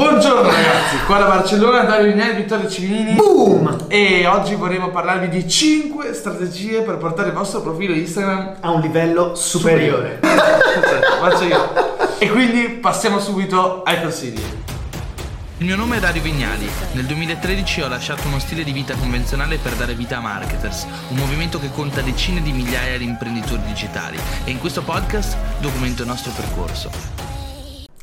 Buongiorno ragazzi, qua da Barcellona, Dario Vignali, Vittorio Civinini Boom! e oggi vorremmo parlarvi di 5 strategie per portare il vostro profilo Instagram A un livello superiore. Faccio io. E quindi passiamo subito ai consigli. Il mio nome è Dario Vignali. Nel 2013 ho lasciato uno stile di vita convenzionale per dare vita a Marketers, un movimento che conta decine di migliaia di imprenditori digitali e in questo podcast documento il nostro percorso.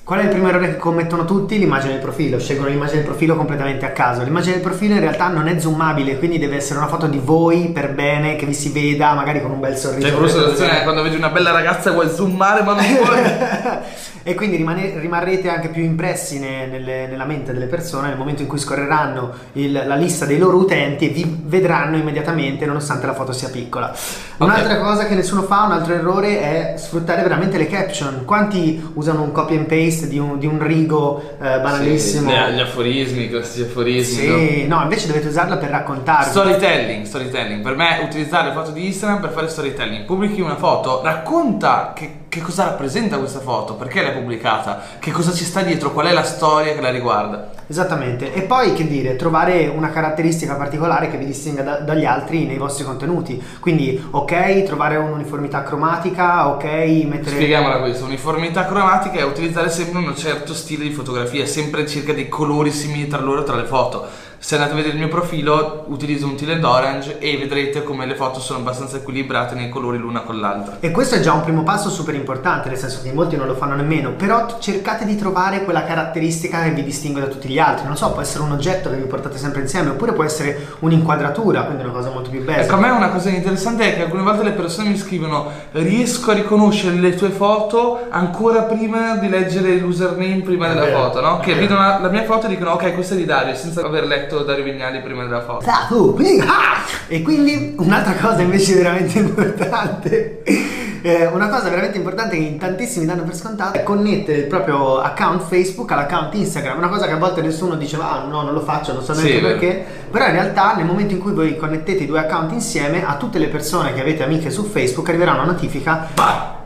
Qual è il primo errore che commettono tutti? L'immagine del profilo. Scelgono l'immagine del profilo completamente a caso. L'immagine del profilo in realtà non è zoomabile, quindi deve essere una foto di voi per bene, che vi si veda, magari con un bel sorriso. Cioè, questa situazione è quando vedi una bella ragazza vuoi zoomare ma non puoi. e quindi rimane- rimarrete anche più impressi ne- nelle- nella mente delle persone nel momento in cui scorreranno il- la lista dei loro utenti e vi vedranno immediatamente nonostante la foto sia piccola. Un'altra cosa che nessuno fa, un altro errore è sfruttare veramente le caption. Quanti usano un copy and paste di un, di un rigo eh, banalissimo? Sì, gli- aforismi, i classici aforismi. no? Sì, no, invece dovete usarla per raccontarvi. Storytelling, storytelling. Per me utilizzare le foto di Instagram per fare storytelling. Pubblichi una foto, racconta che, che cosa rappresenta questa foto, perché l'hai pubblicata, che cosa ci sta dietro, qual è la storia che la riguarda. Esattamente, e poi che dire, trovare una caratteristica particolare che vi distinga da- dagli altri nei vostri contenuti. Quindi, ok, trovare un'uniformità cromatica, ok, mettere. Spieghiamola questa, uniformità cromatica è utilizzare sempre un certo stile di fotografia, sempre circa dei colori simili tra loro tra le foto. Se andate a vedere il mio profilo, utilizzo un Tiled Orange e vedrete come le foto sono abbastanza equilibrate nei colori l'una con l'altra. E questo è già un primo passo super importante, nel senso che molti non lo fanno nemmeno, però cercate di trovare quella caratteristica che vi distingue da tutti gli altri. Non so, può essere un oggetto che vi portate sempre insieme, oppure può essere un'inquadratura, quindi una cosa molto più bella. Ecco, a me una cosa interessante è che alcune volte le persone mi scrivono riesco a riconoscere le tue foto ancora prima di leggere l'username prima È della vero, foto, no? Che vedono la, la mia foto e dicono ok questa è di Dario senza aver letto Dario Vignali prima della foto. Ah! E quindi un'altra cosa invece veramente importante, eh, una cosa veramente importante che in tantissimi danno per scontato è connettere il proprio account Facebook all'account Instagram, una cosa che a volte nessuno dice ah no non lo faccio, non so Sì, neanche vero. perché, però in realtà nel momento in cui voi connettete i due account insieme a tutte le persone che avete amiche su Facebook arriverà una notifica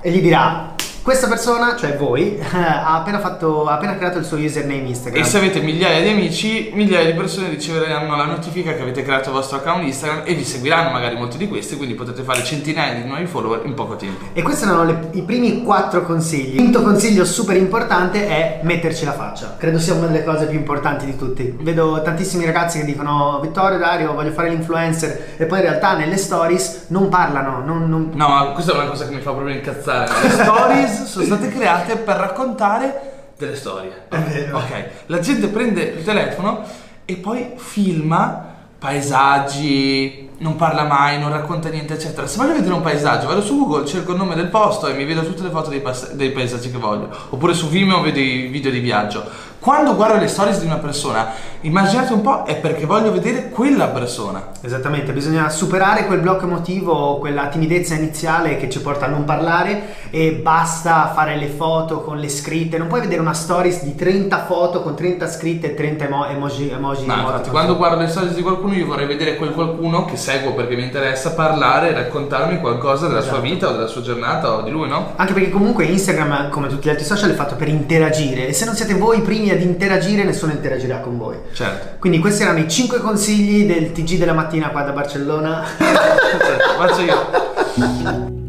e gli dirà questa persona, cioè voi, ha appena, fatto, ha appena creato il suo username Instagram. E se avete migliaia di amici, migliaia di persone riceveranno la notifica che avete creato il vostro account Instagram e vi seguiranno magari molti di questi, quindi potete fare centinaia di nuovi follower in poco tempo. E questi erano le- i primi quattro consigli. Il quinto consiglio super importante è metterci la faccia. Credo sia una delle cose più importanti di tutti. Vedo tantissimi ragazzi che dicono Vittorio, Dario, voglio fare l'influencer e poi in realtà nelle stories non parlano, non, non- No, ma questa è una cosa che mi fa proprio incazzare. Le stories sono state create per raccontare delle storie. È vero. Ok, la gente prende il telefono e poi filma paesaggi, non parla mai, non racconta niente, eccetera. Se voglio vedere un paesaggio, vado su Google, cerco il nome del posto e mi vedo tutte le foto dei, pas- dei paesaggi che voglio. Oppure su Vimeo vedo i video di viaggio. Quando guardo le stories di una persona, immaginate un po', è perché voglio vedere quella persona. Esattamente, bisogna superare quel blocco emotivo, quella timidezza iniziale che ci porta a non parlare e basta fare le foto con le scritte. Non puoi vedere una stories di 30 foto con 30 scritte e 30 emo- emoji. emoji No, infatti, quando guardo le storie di qualcuno, io vorrei vedere quel qualcuno che seguo perché mi interessa parlare e raccontarmi qualcosa della sua Esatto. vita o della sua giornata o di lui, no? Anche perché comunque Instagram, come tutti gli altri social, è fatto per interagire e se non siete voi i primi ad interagire, nessuno interagirà con voi. Certo. Quindi questi erano i 5 consigli del TG della mattina qua da Barcellona. Certo, Faccio io.